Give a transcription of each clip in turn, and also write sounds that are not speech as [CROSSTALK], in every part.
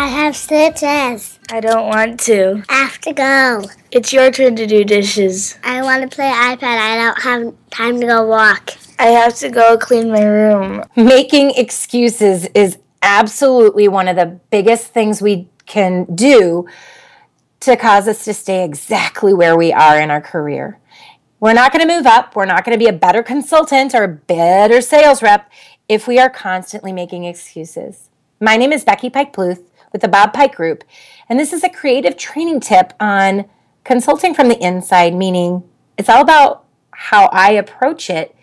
I have stitches. I don't want to. I have to go. It's your turn to do dishes. I want to play iPad. I don't have time to go walk. I have to go clean my room. Making excuses is absolutely one of the biggest things we can do to cause us to stay exactly where we are in our career. We're not going to move up. We're not going to be a better consultant or a better sales rep if we are constantly making excuses. My name is Becky Pike Pluth with the Bob Pike Group, and this is a creative training tip on consulting from the inside, meaning it's all about how I approach it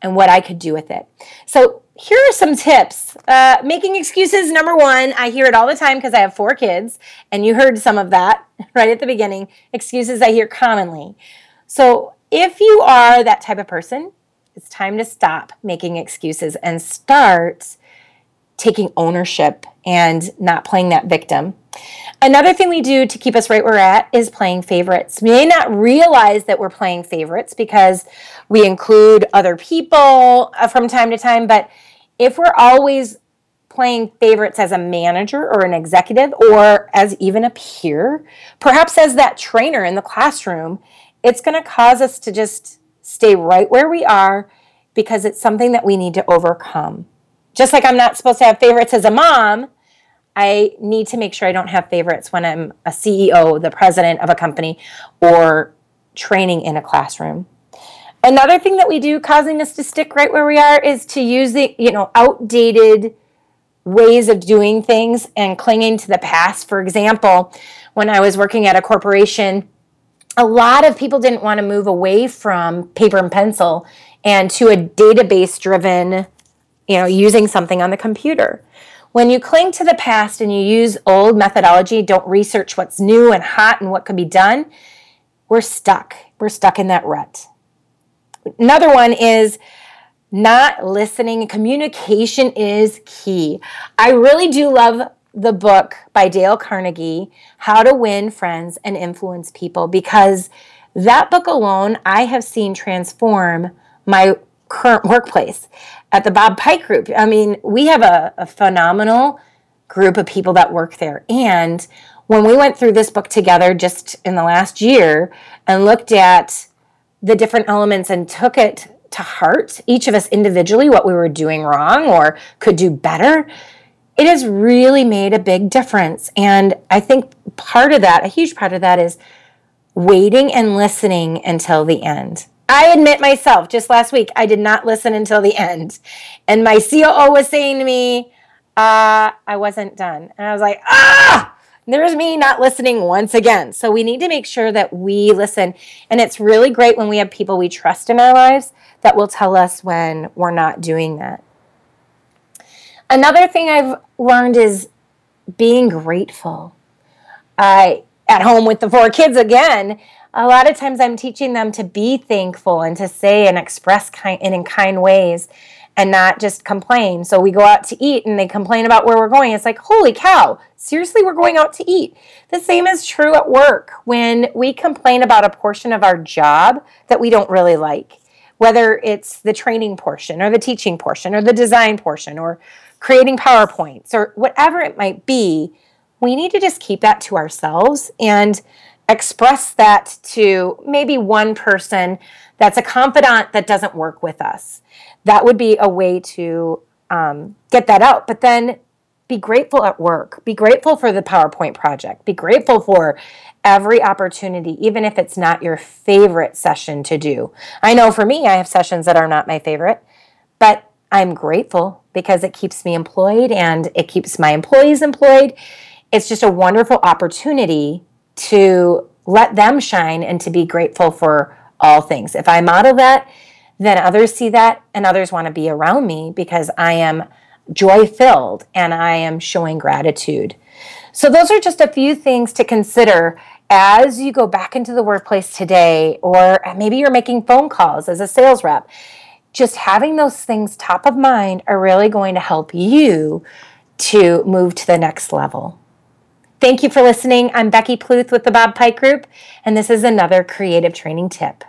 and what I could do with it. So, here are some tips. Uh, making excuses, number one, I hear it all the time because I have four kids, and you heard some of that [LAUGHS] right at the beginning. Excuses I hear commonly. So, if you are that type of person, it's time to stop making excuses and start taking ownership and not playing that victim. Another thing we do to keep us right where we're at is playing favorites. We may not realize that we're playing favorites because we include other people uh, from time to time, but if we're always playing favorites as a manager or an executive or as even a peer, perhaps as that trainer in the classroom, it's going to cause us to just stay right where we are because it's something that we need to overcome. Just like I'm not supposed to have favorites as a mom, I need to make sure I don't have favorites when I'm a CEO, the president of a company, or training in a classroom. Another thing that we do causing us to stick right where we are is to use the, you know, outdated ways of doing things and clinging to the past. For example, when I was working at a corporation, a lot of people didn't want to move away from paper and pencil and to a database driven, you know, using something on the computer. When you cling to the past and you use old methodology, don't research what's new and hot and what could be done, we're stuck. We're stuck in that rut. Another one is not listening. Communication is key. I really do love the book by Dale Carnegie, How to Win Friends and Influence People, because that book alone I have seen transform my current workplace at the Bob Pike Group. I mean, we have a, a phenomenal group of people that work there. And when we went through this book together just in the last year and looked at the different elements and took it to heart, each of us individually, what we were doing wrong or could do better, it has really made a big difference. And I think part of that, a huge part of that, is waiting and listening until the end. I admit myself, just last week, I did not listen until the end. And my COO was saying to me, uh, I wasn't done. And I was like, ah, there's me not listening once again. So we need to make sure that we listen. And it's really great when we have people we trust in our lives that will tell us when we're not doing that. Another thing I've learned is being grateful. I at home with the four kids again, a lot of times I'm teaching them to be thankful and to say and express kind and in kind ways and not just complain. So we go out to eat and they complain about where we're going. It's like, holy cow, seriously, we're going out to eat. The same is true at work when we complain about a portion of our job that we don't really like, whether it's the training portion or the teaching portion or the design portion or creating PowerPoints or whatever it might be. We need to just keep that to ourselves and express that to maybe one person that's a confidant that doesn't work with us. That would be a way to um, get that out. But then be grateful at work. Be grateful for the PowerPoint project. Be grateful for every opportunity, even if it's not your favorite session to do. I know for me, I have sessions that are not my favorite, but I'm grateful because it keeps me employed and it keeps my employees employed. It's just a wonderful opportunity to let them shine and to be grateful for all things. If I model that, then others see that and others want to be around me because I am joy filled and I am showing gratitude. So, those are just a few things to consider as you go back into the workplace today, or maybe you're making phone calls as a sales rep. Just having those things top of mind are really going to help you to move to the next level. Thank you for listening. I'm Becky Pluth with the Bob Pike Group, and this is another creative training tip.